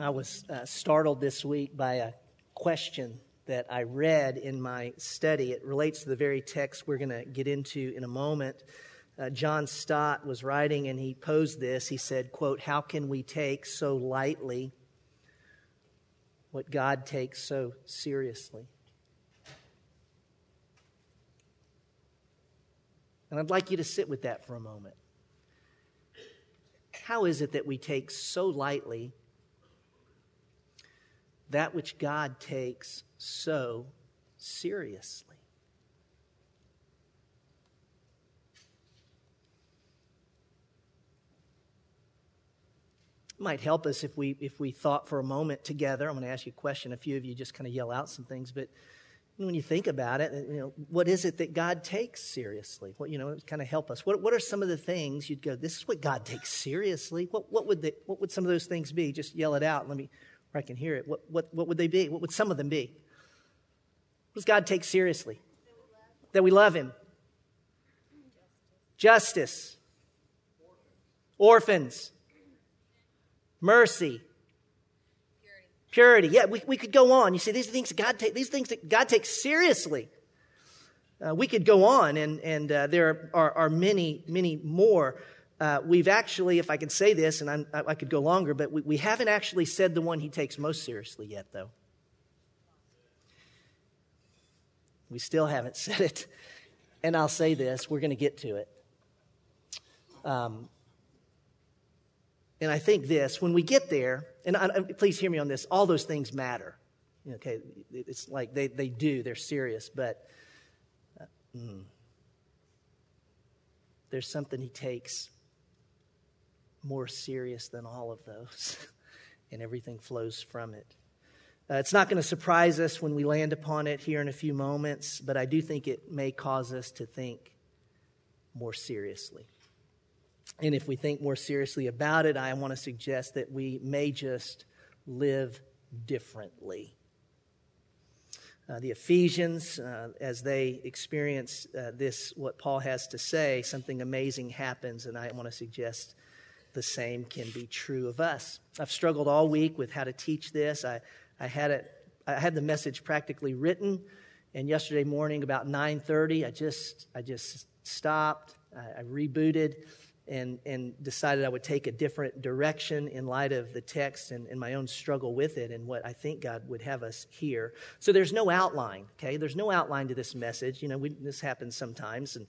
I was uh, startled this week by a question that I read in my study. It relates to the very text we're going to get into in a moment. Uh, John Stott was writing and he posed this. He said, quote, How can we take so lightly what God takes so seriously? And I'd like you to sit with that for a moment. How is it that we take so lightly that which God takes so seriously? It might help us if we if we thought for a moment together. I'm going to ask you a question. A few of you just kind of yell out some things, but when you think about it, you know, what is it that God takes seriously? What, you know, kind of help us. What, what are some of the things you'd go, this is what God takes seriously? What, what, would, they, what would some of those things be? Just yell it out. Let me, I can hear it. What, what, what would they be? What would some of them be? What does God take seriously? That we love Him. Justice. Orphans. Mercy Purity. Purity. Yeah, we, we could go on. You see, these things God take, these things that God takes seriously. Uh, we could go on, and, and uh, there are, are, many, many more. Uh, we've actually, if I can say this, and I'm, i could go longer, but we, we haven't actually said the one he takes most seriously yet, though. We still haven't said it. And I'll say this we're going to get to it. Um, and I think this when we get there, and I, please hear me on this, all those things matter. Okay, it's like they, they do, they're serious, but uh, mm, there's something he takes more serious than all of those, and everything flows from it. Uh, it's not going to surprise us when we land upon it here in a few moments, but I do think it may cause us to think more seriously. And if we think more seriously about it, I want to suggest that we may just live differently. Uh, the Ephesians, uh, as they experience uh, this, what Paul has to say, something amazing happens, and I want to suggest the same can be true of us. I've struggled all week with how to teach this. I, I had it, I had the message practically written, and yesterday morning about 9:30, I just, I just stopped. I, I rebooted and, and decided I would take a different direction in light of the text and, and, my own struggle with it and what I think God would have us hear. So there's no outline, okay? There's no outline to this message. You know, we, this happens sometimes. And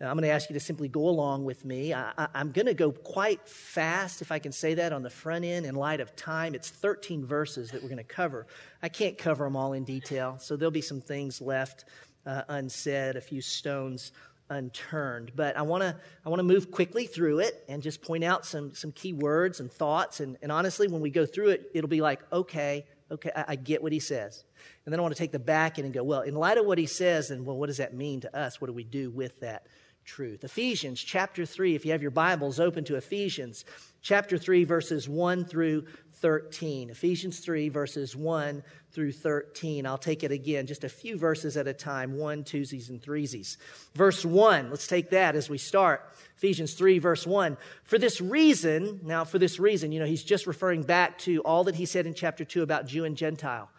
I'm going to ask you to simply go along with me. I, am going to go quite fast, if I can say that, on the front end in light of time. It's 13 verses that we're going to cover. I can't cover them all in detail, so there'll be some things left uh, unsaid, a few stones unturned. But I want to I want to move quickly through it and just point out some some key words and thoughts. And, and honestly, when we go through it, it'll be like, okay, okay, I, I, get what he says. And then I want to take the back end and go, well, in light of what he says, then well, what does that mean to us? What do we do with that truth? Ephesians chapter three. If you have your Bibles open to Ephesians chapter three, verses one through 13. Ephesians 3, verses 1 through 13. I'll take it again, just a few verses at a time one, twosies, and threesies. Verse 1, let's take that as we start. Ephesians 3, verse 1. For this reason, now for this reason, you know, he's just referring back to all that he said in chapter 2 about Jew and Gentile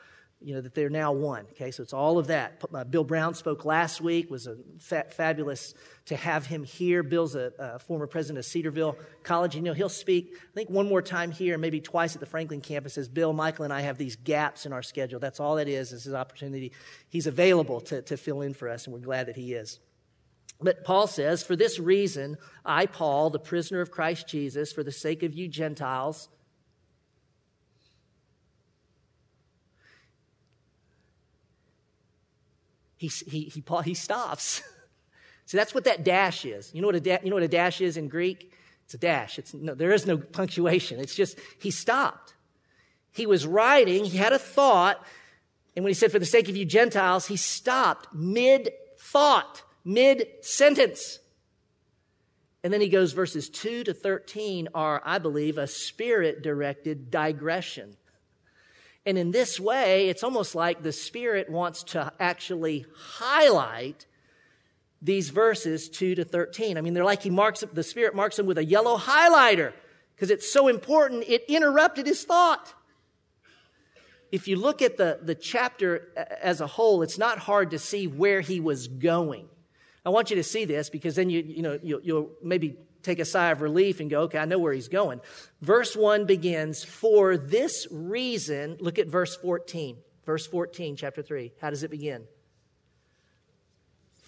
you know that they're now one okay? So it's all of that. Uh, bill brown spoke last week was a fa- fabulous to have him here. Bill's a, a, former president of cedarville college. You know he'll speak i think one more time here maybe twice at the franklin campus as bill michael and i have these gaps in our schedule. That's all that is is his opportunity. He's available to, to fill in for us and we're glad that he is. But Paul says, For this reason, I, Paul, the prisoner of Christ Jesus, for the sake of you Gentiles, he, he, he, he stops. See, that's what that dash is. You know what a, da- you know what a dash is in Greek? It's a dash. It's, no, there is no punctuation. It's just, he stopped. He was writing, he had a thought, and when he said, for the sake of you Gentiles, he stopped mid thought, mid sentence. And then he goes, verses 2 to 13 are, I believe, a spirit directed digression. And in this way, it's almost like the Spirit wants to actually highlight these verses 2 to 13. I mean, they're like he marks the Spirit marks them with a yellow highlighter because it's so important, it interrupted his thought. if you look at the, the chapter as a whole, it's not hard to see where he was going. I want you to see this because then you, you know, you'll, you'll maybe take a sigh of relief and go, okay, I know where he's going. Verse 1 begins, For this reason, look at verse 14. Verse 14, chapter 3. How does it begin?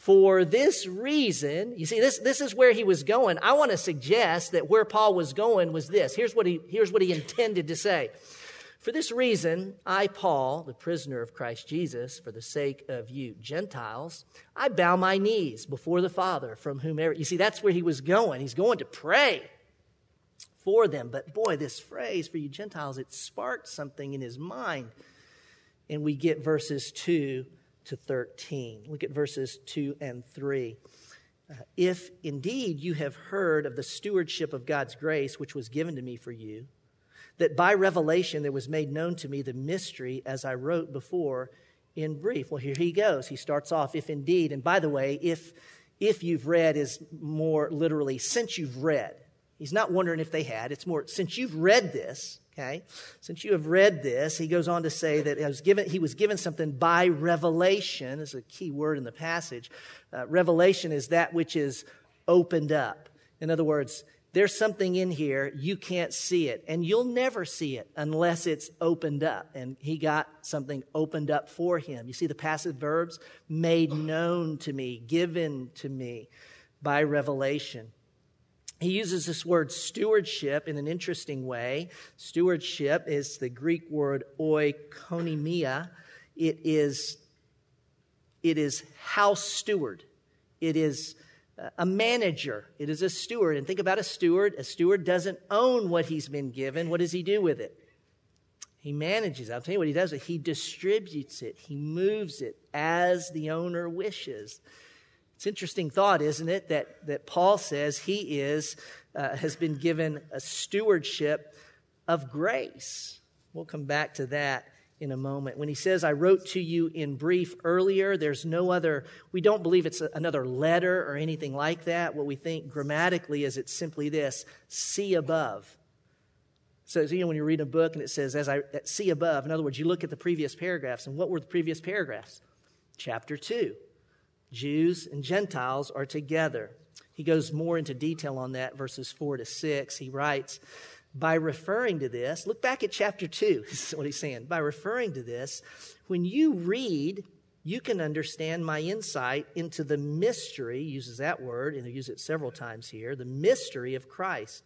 For this reason, you see, this, this is where he was going. I want to suggest that where Paul was going was this. Here's what he, here's what he intended to say. For this reason, I, Paul, the prisoner of Christ Jesus, for the sake of you Gentiles, I bow my knees before the Father, from whomever. You see, that's where he was going. He's going to pray for them. But boy, this phrase for you Gentiles, it sparked something in his mind. And we get verses 2 to 13. Look at verses 2 and 3. Uh, if indeed you have heard of the stewardship of God's grace, which was given to me for you, that by revelation there was made known to me the mystery as I wrote before in brief. Well, here he goes. He starts off, if indeed, and by the way, if, if you've read is more literally since you've read. He's not wondering if they had. It's more since you've read this, okay? Since you have read this, he goes on to say that was given, he was given something by revelation, is a key word in the passage. Uh, revelation is that which is opened up. In other words, there's something in here, you can't see it, and you'll never see it unless it's opened up. And he got something opened up for him. You see the passive verbs? Made known to me, given to me by revelation. He uses this word stewardship in an interesting way. Stewardship is the Greek word oikonomia. It is, it is house steward. It is a manager. It is a steward. And think about a steward. A steward doesn't own what he's been given. What does he do with it? He manages. I'll tell you what he does. He distributes it. He moves it as the owner wishes. It's interesting thought, isn't it, that, that Paul says he is, uh, has been given a stewardship of grace. We'll come back to that in a moment. When he says, I wrote to you in brief earlier, there's no other, we don't believe it's another letter or anything like that. What we think grammatically is it's simply this see above. So, you know, when you read a book and it says, as I see above, in other words, you look at the previous paragraphs, and what were the previous paragraphs? Chapter 2. Jews and Gentiles are together. He goes more into detail on that, verses 4 to 6. He writes, by referring to this, look back at chapter 2. This is what he's saying. By referring to this, when you read, you can understand my insight into the mystery, uses that word, and he uses it several times here, the mystery of Christ,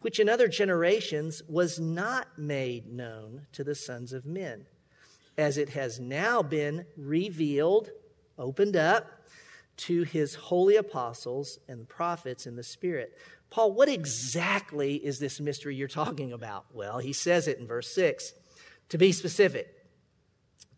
which in other generations was not made known to the sons of men, as it has now been revealed, opened up to his holy apostles and prophets in the Spirit. Paul, what exactly is this mystery you're talking about? Well, he says it in verse 6. To be specific,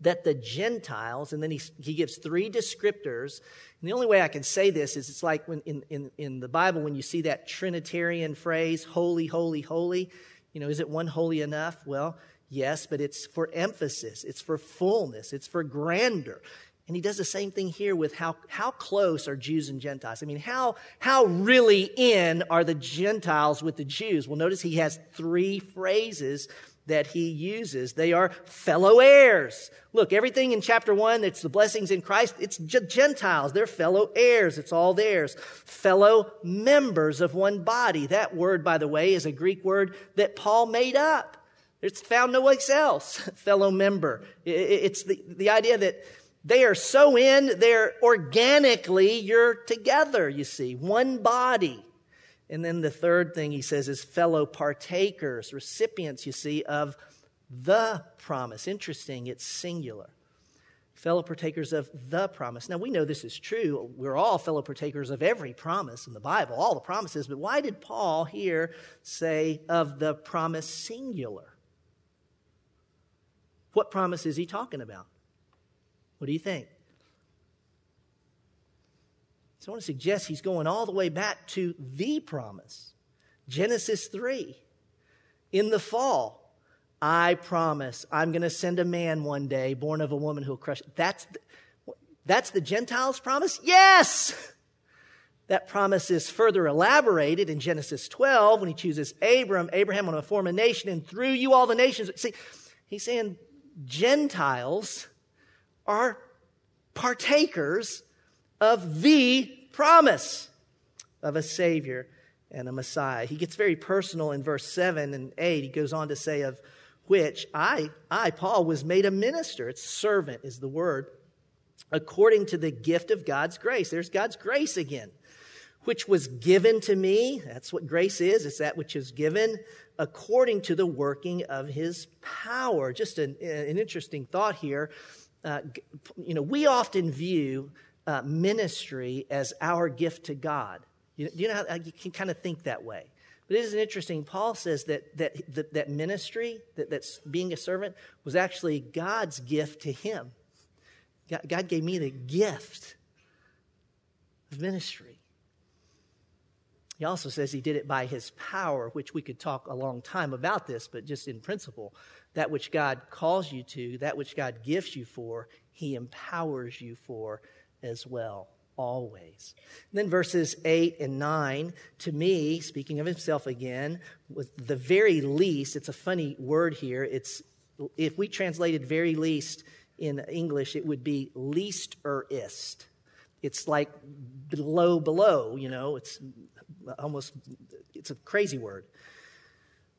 that the Gentiles, and then he, he gives three descriptors. And the only way I can say this is it's like when in, in, in the Bible, when you see that Trinitarian phrase, holy, holy, holy, you know, is it one holy enough? Well, yes, but it's for emphasis, it's for fullness, it's for grandeur. And he does the same thing here with how, how close are Jews and Gentiles? I mean, how, how really in are the Gentiles with the Jews? Well, notice he has three phrases that he uses. They are fellow heirs. Look, everything in chapter one that's the blessings in Christ, it's Gentiles. They're fellow heirs. It's all theirs. Fellow members of one body. That word, by the way, is a Greek word that Paul made up. It's found nowhere else. fellow member. It's the, the idea that they are so in, they're organically, you're together, you see, one body. And then the third thing he says is fellow partakers, recipients, you see, of the promise. Interesting, it's singular. Fellow partakers of the promise. Now, we know this is true. We're all fellow partakers of every promise in the Bible, all the promises. But why did Paul here say of the promise singular? What promise is he talking about? What do you think? So I want to suggest he's going all the way back to the promise. Genesis 3. In the fall, I promise I'm going to send a man one day born of a woman who'll crush. That's the, that's the Gentiles' promise? Yes! That promise is further elaborated in Genesis 12 when he chooses Abram. Abraham, I'm going to form a nation, and through you all the nations. See, he's saying Gentiles are partakers of the promise of a Savior and a Messiah. He gets very personal in verse 7 and 8. He goes on to say, Of which I, I, Paul, was made a minister. It's servant is the word, according to the gift of God's grace. There's God's grace again, which was given to me. That's what grace is. It's that which is given according to the working of his power. Just an, an interesting thought here. Uh, you know, we often view uh, ministry as our gift to God. You, you know how you can kind of think that way. But it is interesting. Paul says that that that, that ministry, that, that's being a servant, was actually God's gift to him. God, God gave me the gift of ministry. He also says he did it by his power, which we could talk a long time about this, but just in principle, that which God calls you to, that which God gives you for, he empowers you for as well, always. And then verses 8 and 9, to me, speaking of himself again, was the very least, it's a funny word here. It's if we translated very least in English, it would be least or ist. It's like below, below, you know, it's almost, it's a crazy word.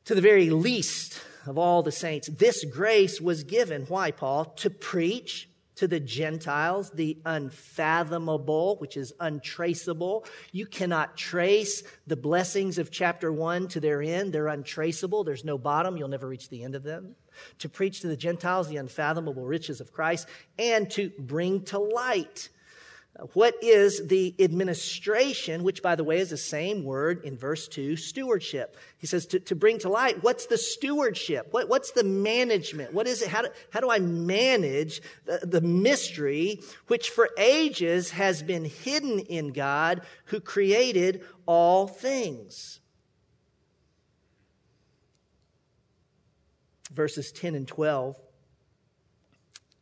To the very least of all the saints, this grace was given. Why, Paul? To preach to the Gentiles, the unfathomable, which is untraceable. You cannot trace the blessings of chapter one to their end. They're untraceable. There's no bottom. You'll never reach the end of them. To preach to the Gentiles the unfathomable riches of Christ and to bring to light what is the administration, which, by the way, is the same word in verse 2, stewardship? He says to, to bring to light, what's the stewardship? What, what's the management? What is it? How do, how do I manage the, the mystery which for ages has been hidden in God who created all things? Verses 10 and 12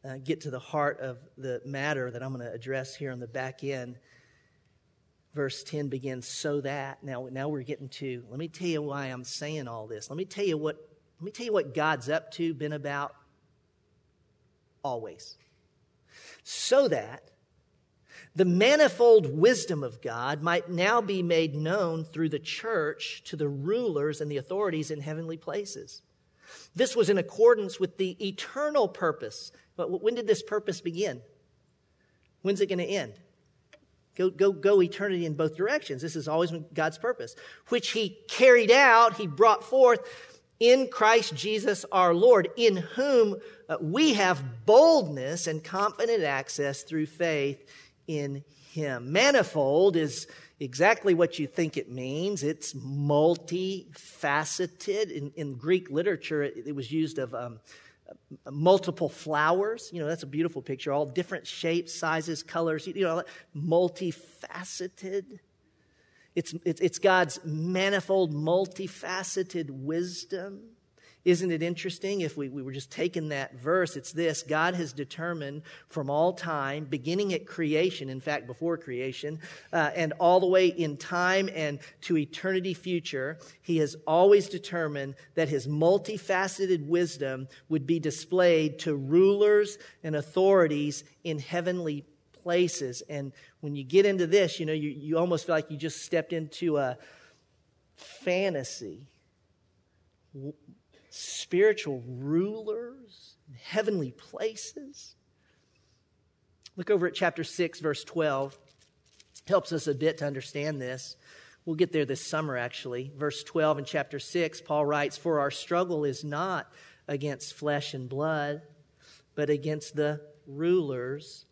uh, get to the heart of the matter that I'm going to address here on the back end. Verse 10 begins, so that. Now, now we're getting to, let me tell you why I'm saying all this. Let me tell you what, let me tell you what God's up to, been about always. So that the manifold wisdom of God might now be made known through the church to the rulers and the authorities in heavenly places. This was in accordance with the eternal purpose but when did this purpose begin? When's it going to end? Go, go, go eternity in both directions. This is always God's purpose, which He carried out, He brought forth in Christ Jesus our Lord, in whom uh, we have boldness and confident access through faith in Him. Manifold is exactly what you think it means. It's multifaceted. In, in Greek literature, it, it was used of um, multiple flowers. You know, that's a beautiful picture. All different shapes, sizes, colors, you know, multifaceted. It's, it's, God's manifold, multifaceted wisdom. Isn't it interesting if we, we were just taking that verse? It's this God has determined from all time, beginning at creation, in fact, before creation, uh, and all the way in time and to eternity future, He has always determined that His multifaceted wisdom would be displayed to rulers and authorities in heavenly places. And when you get into this, you know, you, you almost feel like you just stepped into a fantasy spiritual rulers, heavenly places. Look over at chapter 6, verse 12. Helps us a bit to understand this. We'll get there this summer, actually. Verse 12 in chapter 6, Paul writes, For our struggle is not against flesh and blood, but against the rulers,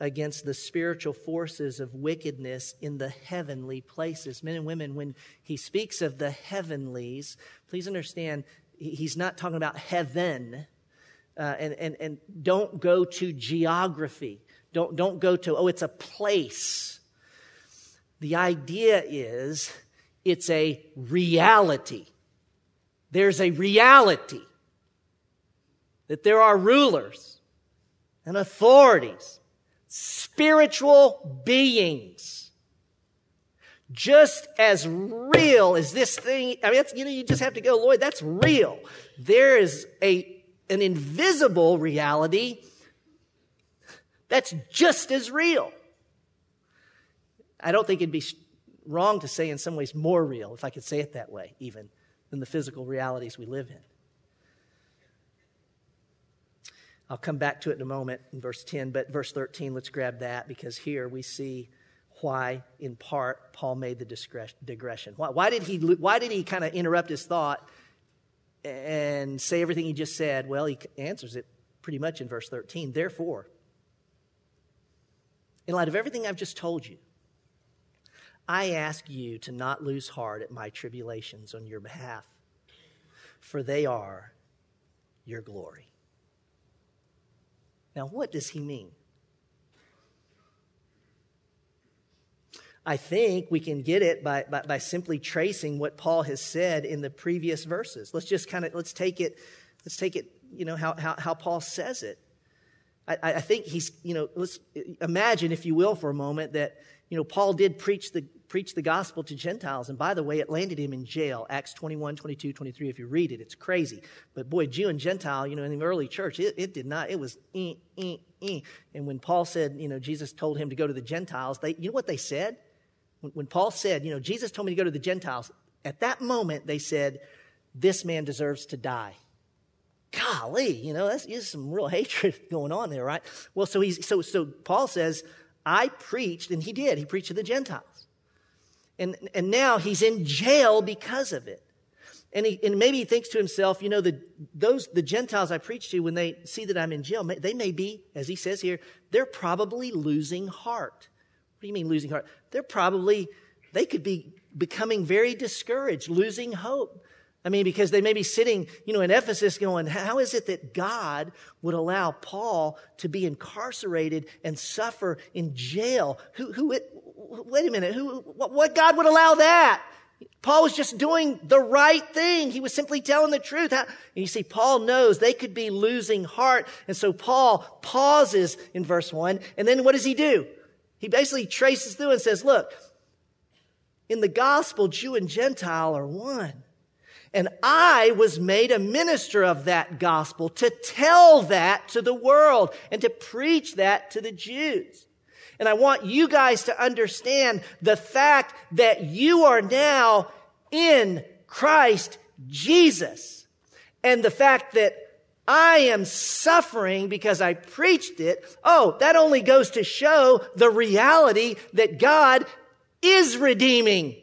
against the spiritual forces of wickedness in the heavenly places. Men and women, when he speaks of the heavenlies, please understand he's not talking about heaven. Uh, and, and, and don't go to geography. Don't, don't go to, oh, it's a place. The idea is it's a reality. There's a reality that there are rulers and authorities, spiritual beings just as real as this thing. I mean, you know, you just have to go, Lord, that's real. There is a an invisible reality that's just as real. I don't think it'd be wrong to say, in some ways, more real, if I could say it that way, even than the physical realities we live in. I'll come back to it in a moment in verse 10, but verse 13, let's grab that because here we see why, in part, Paul made the digression. Why, why did he, why did he kind of interrupt his thought and say everything he just said? Well, he answers it pretty much in verse 13. Therefore, in light of everything I've just told you, I ask you to not lose heart at my tribulations on your behalf, for they are your glory. Now, what does he mean? I think we can get it by, by, by, simply tracing what Paul has said in the previous verses. Let's just kind of let's take it, let's take it, you know, how, how, how Paul says it. I, I think he's, you know, let's imagine, if you will, for a moment that, you know, Paul did preach the preach the gospel to Gentiles. And by the way, it landed him in jail. Acts 21, 22, 23. If you read it, it's crazy. But boy, Jew and Gentile, you know, in the early church, it, it did not, it was eh, eh, eh. And when Paul said, you know, Jesus told him to go to the Gentiles, they, you know what they said? When, when Paul said, you know, Jesus told me to go to the Gentiles, at that moment they said, this man deserves to die golly, you know, that's, there's some real hatred going on there, right? Well, so he's so so Paul says, I preached, and he did. He preached to the Gentiles. And, and now he's in jail because of it. And, he, and maybe he thinks to himself, you know, the, those, the Gentiles I preach to, when they see that I'm in jail, they may be, as he says here, they're probably losing heart. Do you mean losing heart? They're probably, they could be becoming very discouraged, losing hope. I mean, because they may be sitting, you know, in Ephesus going, how is it that God would allow Paul to be incarcerated and suffer in jail? Who, who, it, wait a minute, who, what, what God would allow that? Paul was just doing the right thing. He was simply telling the truth. and you see, Paul knows they could be losing heart. And so Paul pauses in verse one. And then what does he do? He basically traces through and says, look, in the gospel, Jew and Gentile are one. And I was made a minister of that gospel to tell that to the world and to preach that to the Jews. And I want you guys to understand the fact that you are now in Christ Jesus. And the fact that I am suffering because I preached it. Oh, that only goes to show the reality that God is redeeming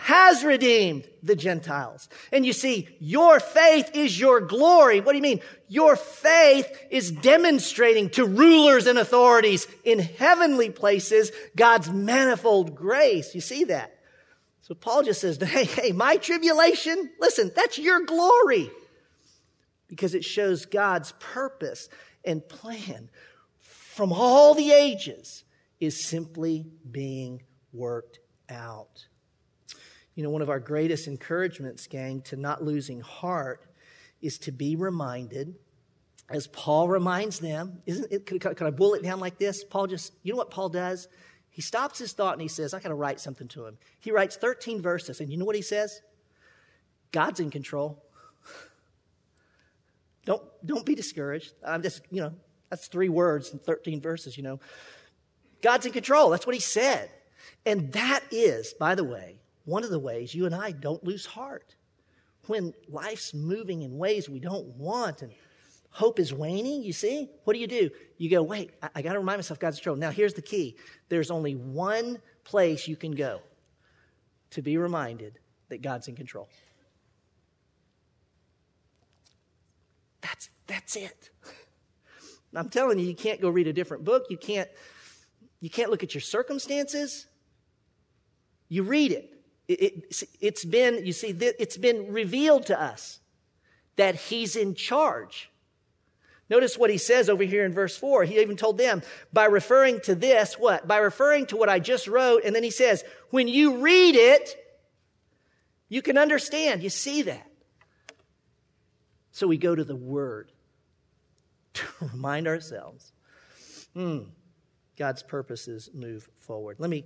has redeemed the Gentiles. And you see, your faith is your glory. What do you mean? Your faith is demonstrating to rulers and authorities in heavenly places God's manifold grace. You see that? So Paul just says, hey, hey, my tribulation, listen, that's your glory. Because it shows God's purpose and plan from all the ages is simply being worked out you know, one of our greatest encouragements, gang, to not losing heart is to be reminded, as Paul reminds them, isn't it, could, could I boil it down like this? Paul just, you know what Paul does? He stops his thought and he says, I got to write something to him. He writes 13 verses, and you know what he says? God's in control. Don't, don't be discouraged. I'm just, you know, that's three words in 13 verses, you know. God's in control. That's what he said. And that is, by the way, one of the ways you and I don't lose heart. When life's moving in ways we don't want and hope is waning, you see, what do you do? You go, wait, I, I got to remind myself God's in control. Now, here's the key there's only one place you can go to be reminded that God's in control. That's, that's it. I'm telling you, you can't go read a different book. You can't, you can't look at your circumstances. You read it. It, has been, you see, it's been revealed to us that he's in charge. Notice what he says over here in verse 4. He even told them, by referring to this, what? By referring to what I just wrote, and then he says, when you read it, you can understand. You see that. So we go to the Word to remind ourselves hmm, God's purposes move forward. Let me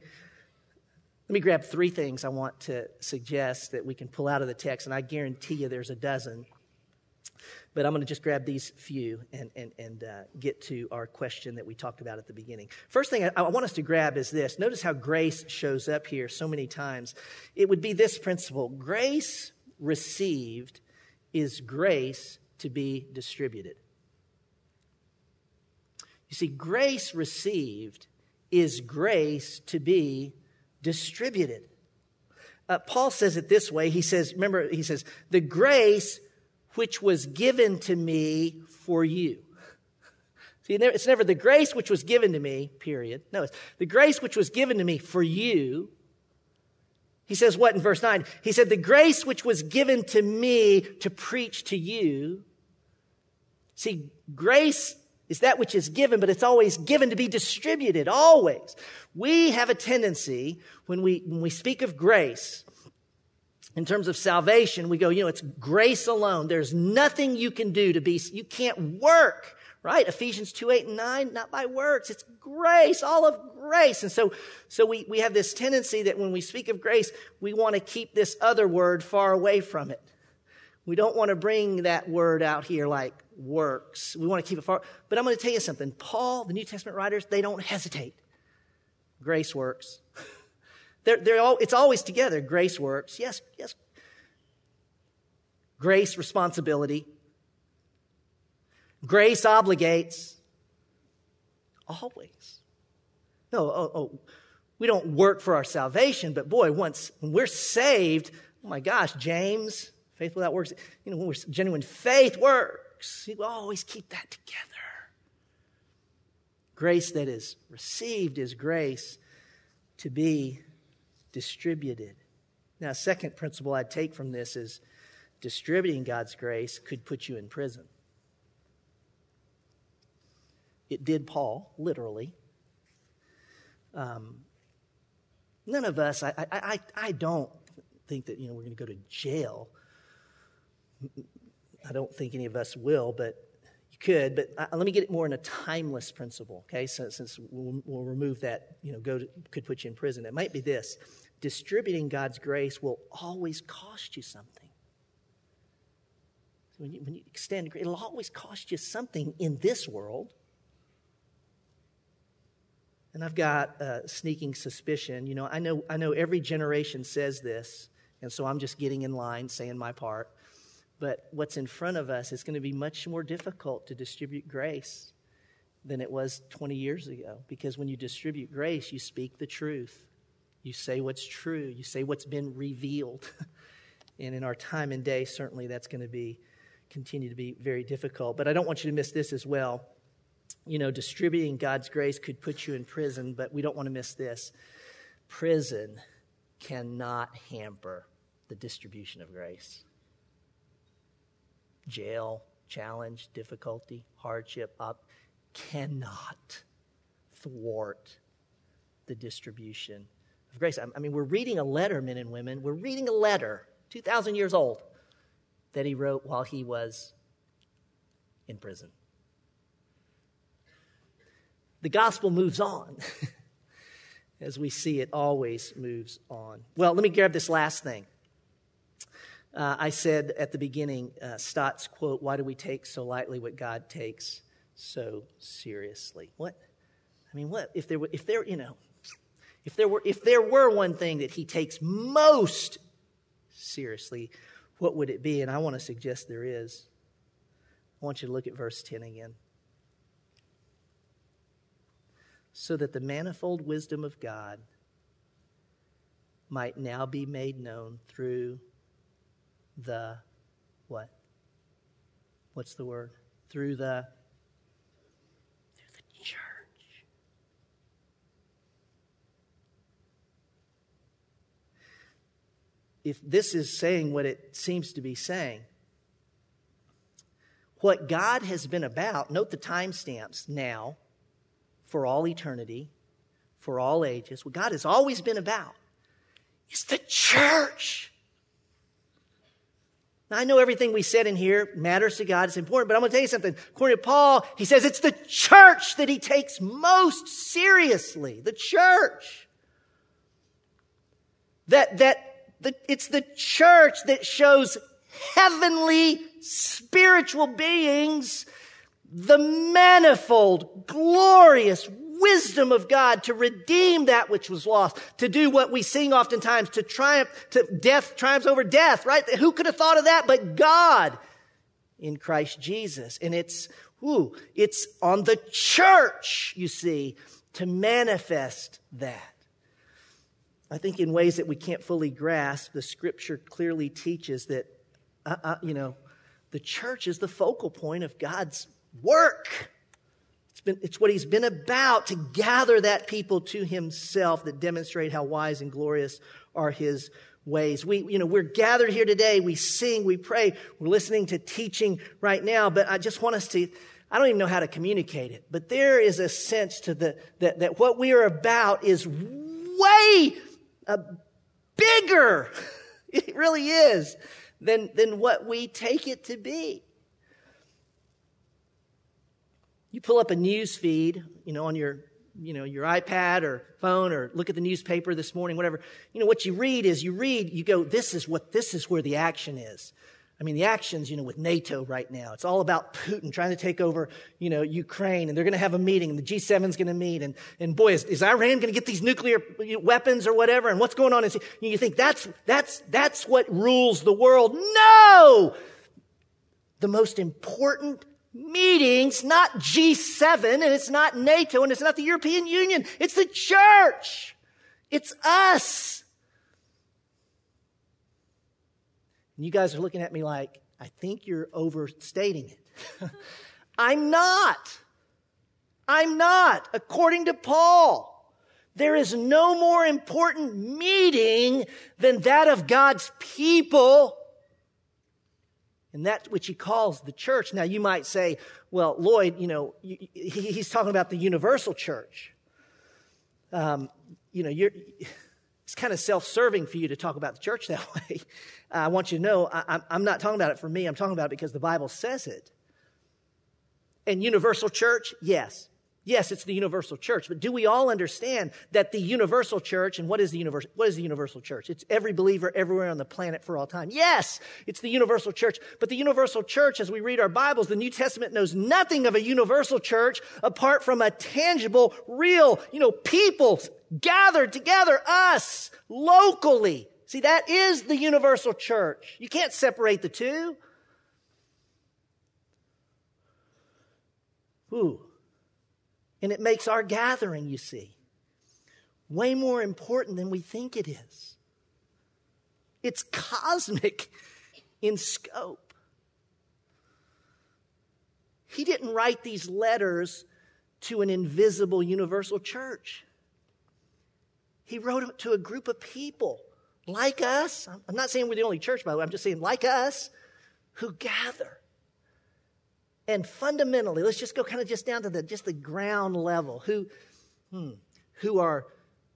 let me grab three things I want to suggest that we can pull out of the text, and I guarantee you there's a dozen. But I'm going to just grab these few and, and, and uh, get to our question that we talked about at the beginning. First thing I, I want us to grab is this. Notice how grace shows up here so many times. It would be this principle grace received is grace to be distributed. You see, grace received is grace to be distributed. Uh, Paul says it this way. He says, remember, he says, the grace which was given to me for you. See, it's never the grace which was given to me, period. No, it's the grace which was given to me for you. He says what in verse 9? He said, The grace which was given to me to preach to you. See, grace is that which is given, but it's always given to be distributed, always. We have a tendency, when we, when we speak of grace, in terms of salvation, we go, you know, it's grace alone. There's nothing you can do to be, you can't work, right? Ephesians 2, 8, and 9, not by works. It's grace, all of grace. And so, so we, we have this tendency that when we speak of grace, we want to keep this other word far away from it. We don't want to bring that word out here like works. We want to keep it far. But I'm going to tell you something. Paul, the New Testament writers, they don't hesitate. Grace works. They're, they're all, it's always together. Grace works. Yes, yes. Grace, responsibility. Grace obligates. Always. No, oh, oh, we don't work for our salvation, but boy, once we're saved, oh my gosh, James, faith without works, you know, when we're genuine faith works. We always keep that together. Grace that is received is grace to be distributed. Now, second principle I'd take from this is distributing God's grace could put you in prison. It did Paul, literally. Um, none of us, I, I, I, I don't think that, you know, we're going to go to jail. I don't think any of us will, but you could. But uh, let me get it more in a timeless principle, okay? So, since we'll, we'll remove that, you know, go to, could put you in prison. It might be this distributing God's grace will always cost you something. When, you, when you extend it'll always cost you something in this world. And I've got a sneaking suspicion. You know, I know, I know every generation says this, and so I'm just getting in line, saying my part. But what's in front of us is going to be much more difficult to distribute grace than it was 20 years ago. Because when you distribute grace, you speak the truth. You say what's true. You say what's been revealed. and in our time and day, certainly that's going to be continue to be very difficult. But I don't want you to miss this as well. You know, distributing God's grace could put you in prison, but we don't want to miss this. Prison cannot hamper the distribution of grace. Jail, challenge, difficulty, hardship, up cannot thwart the distribution of grace. I mean, we're reading a letter, men and women. We're reading a letter, 2,000 years old, that he wrote while he was in prison. The gospel moves on. As we see, it always moves on. Well, let me grab this last thing. Uh, I said at the beginning, uh, Stott's quote, Why do we take so lightly what God takes so seriously? What? I mean, what? If there, were, if there, you know, if there were, if there were one thing that he takes most seriously, what would it be? And I want to suggest there is. I want you to look at verse 10 again. So that the manifold wisdom of God might now be made known through the what? What's the word? Through the through the church. if this is saying what it seems to be saying, what God has been about, note the timestamps now, for all eternity, for all ages, what God has always been about is the church. Now, I know everything we said in here matters to God, it's important, but I'm going to tell you something. According to Paul, he says it's the church that he takes most seriously. The church. That, that the, it's the church that shows heavenly spiritual beings the manifold, glorious wisdom of God to redeem that which was lost, to do what we sing oftentimes, to triumph, to death triumphs over death, right? Who could have thought of that but God in Christ Jesus? And it's, ooh, it's on the church, you see, to manifest that. I think in ways that we can't fully grasp, the scripture clearly teaches that, uh, uh, you know, the church is the focal point of God's work. It's, been, it's what he's been about to gather that people to himself that demonstrate how wise and glorious are his ways. We, you know, we're gathered here today. We sing, we pray, we're listening to teaching right now, but I just want us to, I don't even know how to communicate it, but there is a sense to the, that, that what we are about is way uh, bigger. It really is than, than what we take it to be. You pull up a news feed, you know, on your, you know, your iPad or phone or look at the newspaper this morning, whatever. You know, what you read is you read, you go, this is what, this is where the action is. I mean, the actions, you know, with NATO right now, it's all about Putin trying to take over, you know, Ukraine, and they're going to have a meeting, and the G7's going to meet, and, and boy, is, is Iran going to get these nuclear weapons or whatever, and what's going on? And you think that's, that's, that's what rules the world. No! The most important meetings, not G7 and it's not NATO and it's not the European Union. It's the church. It's us. And you guys are looking at me like, I think you're overstating it. I'm not. I'm not. According to Paul, there is no more important meeting than that of God's people and that which he calls the church. Now, you might say, well, Lloyd, you know, he's talking about the universal church. Um, you know, it's kind of self serving for you to talk about the church that way. I want you to know I, I'm not talking about it for me, I'm talking about it because the Bible says it. And universal church, yes. Yes, it's the universal church, but do we all understand that the universal church, and what is the universal, what is the universal church? It's every believer everywhere on the planet for all time. Yes, it's the universal church, but the universal church, as we read our Bibles, the New Testament knows nothing of a universal church apart from a tangible, real, you know, people gathered together, us, locally. See, that is the universal church. You can't separate the two. Ooh. And it makes our gathering, you see, way more important than we think it is. It's cosmic in scope. He didn't write these letters to an invisible universal church. He wrote it to a group of people like us. I'm not saying we're the only church, by the way. I'm just saying like us who gather and fundamentally, let's just go kind of just down to the just the ground level, who, hmm, who are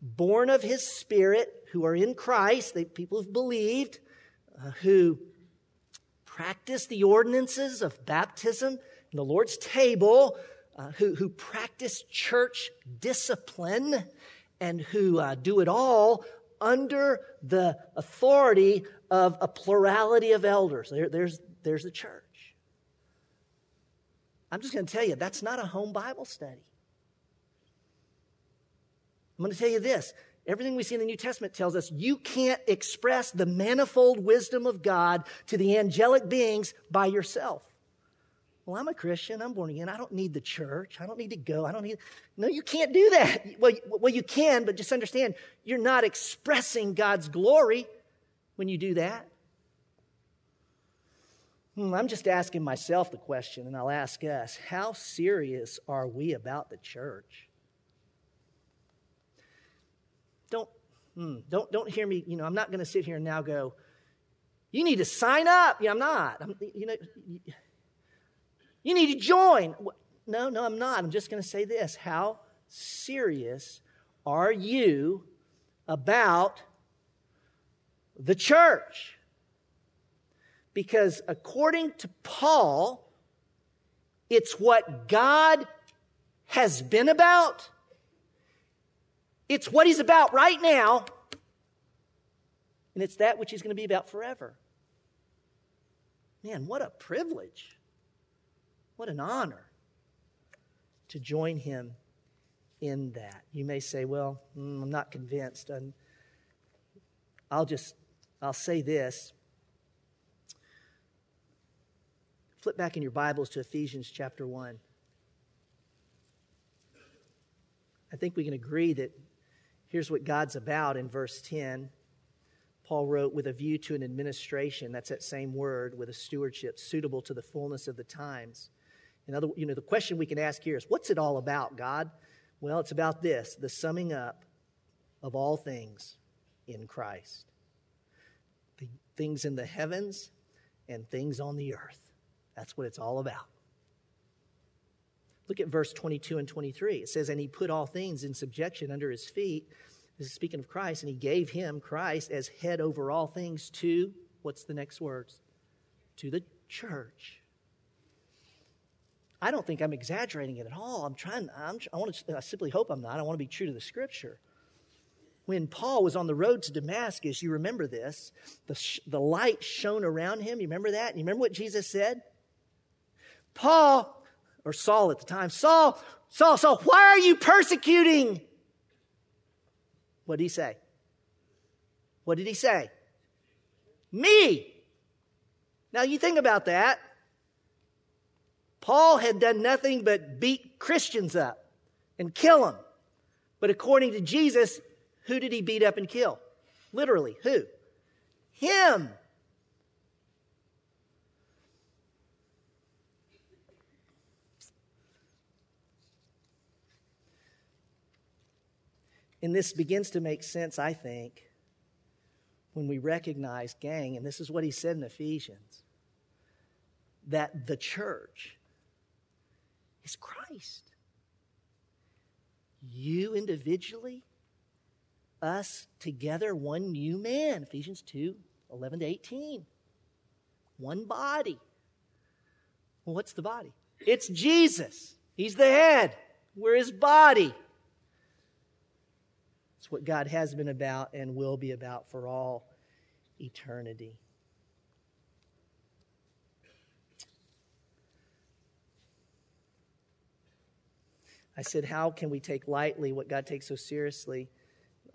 born of his spirit, who are in Christ, they, people who've believed, uh, who practice the ordinances of baptism and the Lord's table, uh, who, who practice church discipline, and who uh, do it all under the authority of a plurality of elders. There, there's, there's the church. I'm just going to tell you, that's not a home Bible study. I'm going to tell you this everything we see in the New Testament tells us you can't express the manifold wisdom of God to the angelic beings by yourself. Well, I'm a Christian. I'm born again. I don't need the church. I don't need to go. I don't need. No, you can't do that. Well, well, you can, but just understand you're not expressing God's glory when you do that. Hmm, I'm just asking myself the question, and I'll ask us how serious are we about the church? Don't, hmm, don't, don't hear me. You know, I'm not going to sit here and now go, you need to sign up. Yeah, I'm not. I'm, you know, you need to join. No, no, I'm not. I'm just going to say this. How serious are you about the church? Because according to Paul, it's what God has been about. It's what he's about right now. And it's that which he's going to be about forever. Man, what a privilege. What an honor to join him in that. You may say, well, mm, I'm not convinced. And I'll just, I'll say this. Flip back in your Bibles to Ephesians chapter 1. I think we can agree that here's what God's about in verse 10. Paul wrote, with a view to an administration, that's that same word, with a stewardship suitable to the fullness of the times. In other, you know, the question we can ask here is, what's it all about, God? Well, it's about this the summing up of all things in Christ. The things in the heavens and things on the earth. That's what it's all about. Look at verse 22 and 23. It says, And he put all things in subjection under his feet. This is speaking of Christ, and he gave him, Christ, as head over all things to, what's the next words? To the church. I don't think I'm exaggerating it at all. I'm trying, I'm, I, want to, I simply hope I'm not. I want to be true to the scripture. When Paul was on the road to Damascus, you remember this, the, sh- the light shone around him. You remember that? And you remember what Jesus said? Paul, or Saul at the time, Saul, Saul, Saul, why are you persecuting? What did he say? What did he say? Me. Now you think about that. Paul had done nothing but beat Christians up and kill them. But according to Jesus, who did he beat up and kill? Literally, who? Him. And this begins to make sense, I think, when we recognize, gang, and this is what he said in Ephesians, that the church is Christ. You individually, us together, one new man. Ephesians 2 11 to 18. One body. Well, what's the body? It's Jesus. He's the head. We're his body. It's what God has been about and will be about for all eternity. I said, How can we take lightly what God takes so seriously?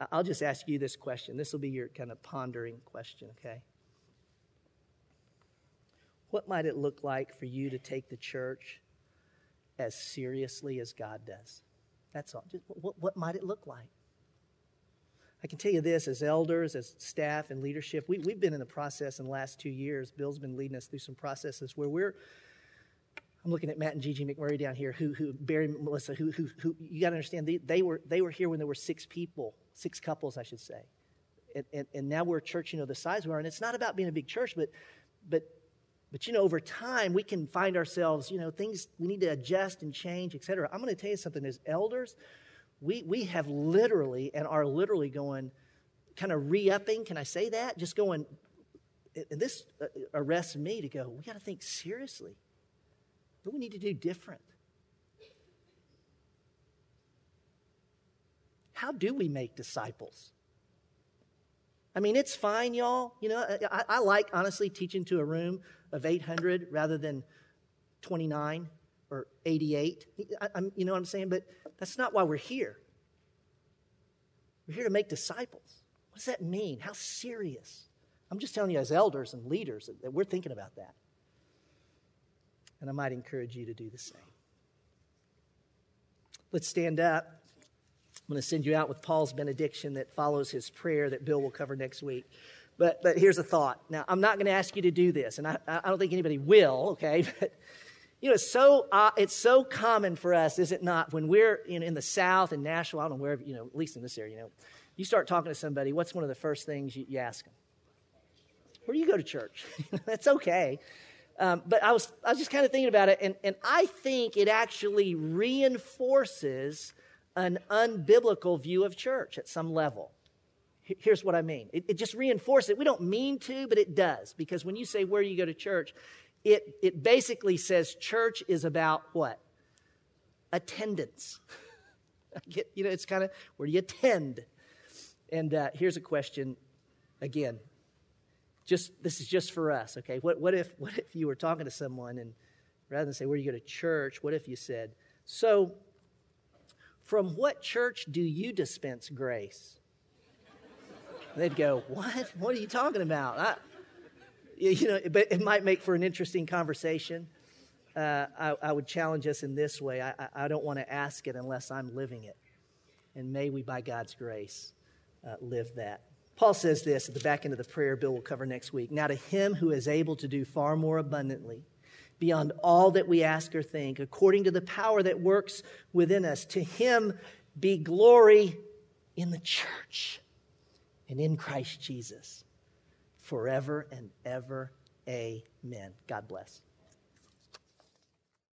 I'll just ask you this question. This will be your kind of pondering question, okay? What might it look like for you to take the church as seriously as God does? That's all. Just what, what might it look like? I can tell you this as elders, as staff, and leadership, we, we've been in the process in the last two years. Bill's been leading us through some processes where we're I'm looking at Matt and Gigi McMurray down here, who, who Barry, Melissa, who, who, who you got to understand, they, they, were, they were here when there were six people, six couples, I should say. And, and, and now we're a church, you know, the size we are. And it's not about being a big church, but, but, but, you know, over time, we can find ourselves, you know, things we need to adjust and change, et cetera. I'm going to tell you something as elders, we, we have literally and are literally going, kind of re upping, can I say that? Just going, and this uh, arrests me to go, we got to think seriously what do we need to do different? How do we make disciples? I mean, it's fine, y'all. You know, I, I, like honestly teaching to a room of 800 rather than 29 or 88. I, you know what I'm saying? But that's not why we're here. We're here to make disciples. What does that mean? How serious? I'm just telling you, as elders and leaders, that we're thinking about that. And I might encourage you to do the same. Let's stand up. I'm going to send you out with Paul's benediction that follows his prayer that Bill will cover next week. But, but here's a thought. Now, I'm not going to ask you to do this, and I, I don't think anybody will, okay? But, you know, it's so, uh, it's so common for us, is it not, when we're in, in the South and Nashville, I don't know, wherever, you know, at least in this area, you know, you start talking to somebody, what's one of the first things you, you ask them? Where do you go to church? That's okay. Um, but I was, I was just kind of thinking about it, and, and I think it actually reinforces an unbiblical view of church at some level. Here's what I mean it, it just reinforces it. We don't mean to, but it does. Because when you say, Where do you go to church? It, it basically says church is about what? Attendance. Get, you know, it's kind of where you attend? And uh, here's a question again just this is just for us, okay? What, what, if, what if you were talking to someone and rather than say, Where do you go to church? What if you said, So, from what church do you dispense grace? They'd go, What? What are you talking about? I, you know, but it might make for an interesting conversation. Uh, I, I, would challenge us in this way I, I don't want to ask it unless I'm living it. And may we, by God's grace, uh, live that. Paul says this at the back end of the prayer Bill will cover next week. Now, to him who is able to do far more abundantly, beyond all that we ask or think, according to the power that works within us, to him be glory in the church and in Christ Jesus forever and ever. Amen. God bless.